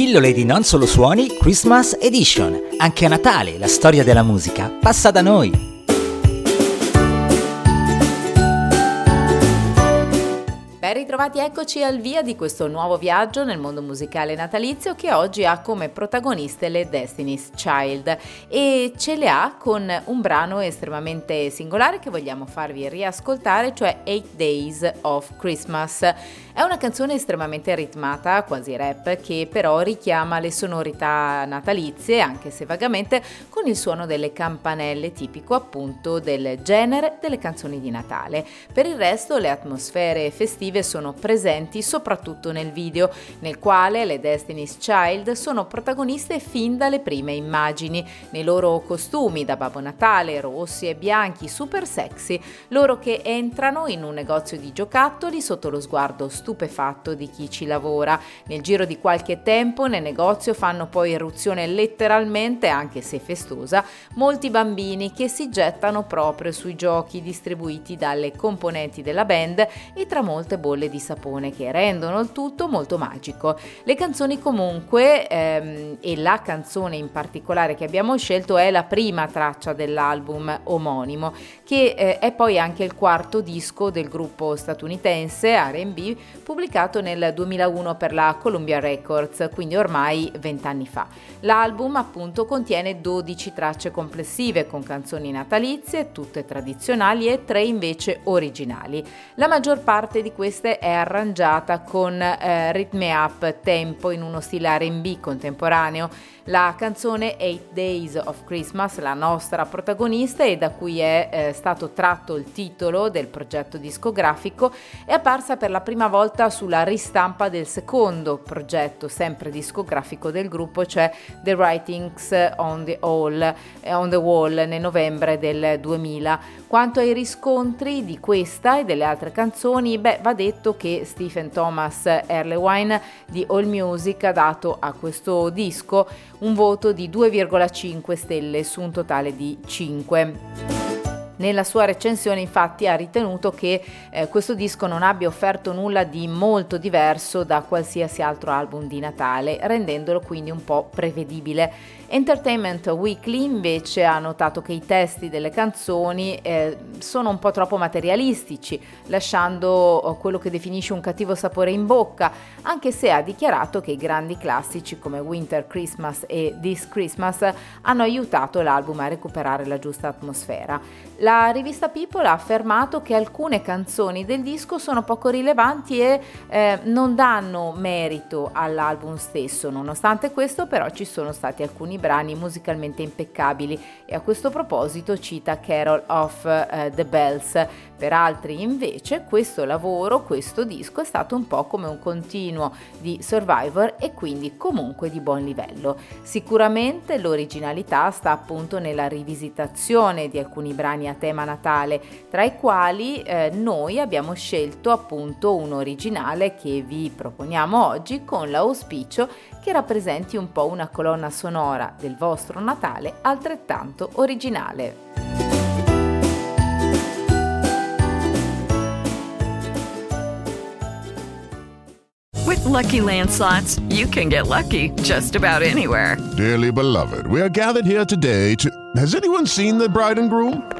Pillole di non solo suoni Christmas Edition. Anche a Natale la storia della musica passa da noi. Ben ritrovati, eccoci al via di questo nuovo viaggio nel mondo musicale natalizio che oggi ha come protagoniste le Destiny's Child e ce le ha con un brano estremamente singolare che vogliamo farvi riascoltare, cioè Eight Days of Christmas. È una canzone estremamente ritmata, quasi rap, che però richiama le sonorità natalizie, anche se vagamente, con il suono delle campanelle tipico appunto del genere delle canzoni di Natale. Per il resto le atmosfere festive sono presenti soprattutto nel video, nel quale le Destiny's Child sono protagoniste fin dalle prime immagini, nei loro costumi da Babbo Natale, rossi e bianchi, super sexy, loro che entrano in un negozio di giocattoli sotto lo sguardo stupefatto di chi ci lavora. Nel giro di qualche tempo nel negozio fanno poi eruzione letteralmente, anche se festosa, molti bambini che si gettano proprio sui giochi distribuiti dalle componenti della band e tra molte bolle di sapone che rendono il tutto molto magico. Le canzoni comunque, ehm, e la canzone in particolare che abbiamo scelto è la prima traccia dell'album omonimo, che eh, è poi anche il quarto disco del gruppo statunitense RB pubblicato nel 2001 per la Columbia Records, quindi ormai vent'anni fa. L'album appunto contiene 12 tracce complessive con canzoni natalizie, tutte tradizionali e tre invece originali. La maggior parte di queste è arrangiata con eh, ritme up tempo in uno stile RB contemporaneo la canzone Eight Days of Christmas, la nostra protagonista e da cui è eh, stato tratto il titolo del progetto discografico, è apparsa per la prima volta sulla ristampa del secondo progetto, sempre discografico del gruppo, cioè The Writings on the, All, eh, on the Wall nel novembre del 2000. Quanto ai riscontri di questa e delle altre canzoni, beh, va detto che Stephen Thomas Erlewine di All Music ha dato a questo disco un voto di 2,5 stelle su un totale di 5. Nella sua recensione infatti ha ritenuto che eh, questo disco non abbia offerto nulla di molto diverso da qualsiasi altro album di Natale, rendendolo quindi un po' prevedibile. Entertainment Weekly invece ha notato che i testi delle canzoni eh, sono un po' troppo materialistici, lasciando oh, quello che definisce un cattivo sapore in bocca, anche se ha dichiarato che i grandi classici come Winter Christmas e This Christmas hanno aiutato l'album a recuperare la giusta atmosfera. La rivista People ha affermato che alcune canzoni del disco sono poco rilevanti e eh, non danno merito all'album stesso, nonostante questo però ci sono stati alcuni brani musicalmente impeccabili e a questo proposito cita Carol of uh, the Bells. Per altri invece questo lavoro, questo disco è stato un po' come un continuo di Survivor e quindi comunque di buon livello. Sicuramente l'originalità sta appunto nella rivisitazione di alcuni brani a tema natale, tra i quali eh, noi abbiamo scelto appunto un originale che vi proponiamo oggi con l'auspicio che rappresenti un po' una colonna sonora del vostro Natale altrettanto originale. With Lucky Land slots, you can get lucky just about anywhere. Dearly beloved, we are gathered here today to. Has anyone seen the bride and groom?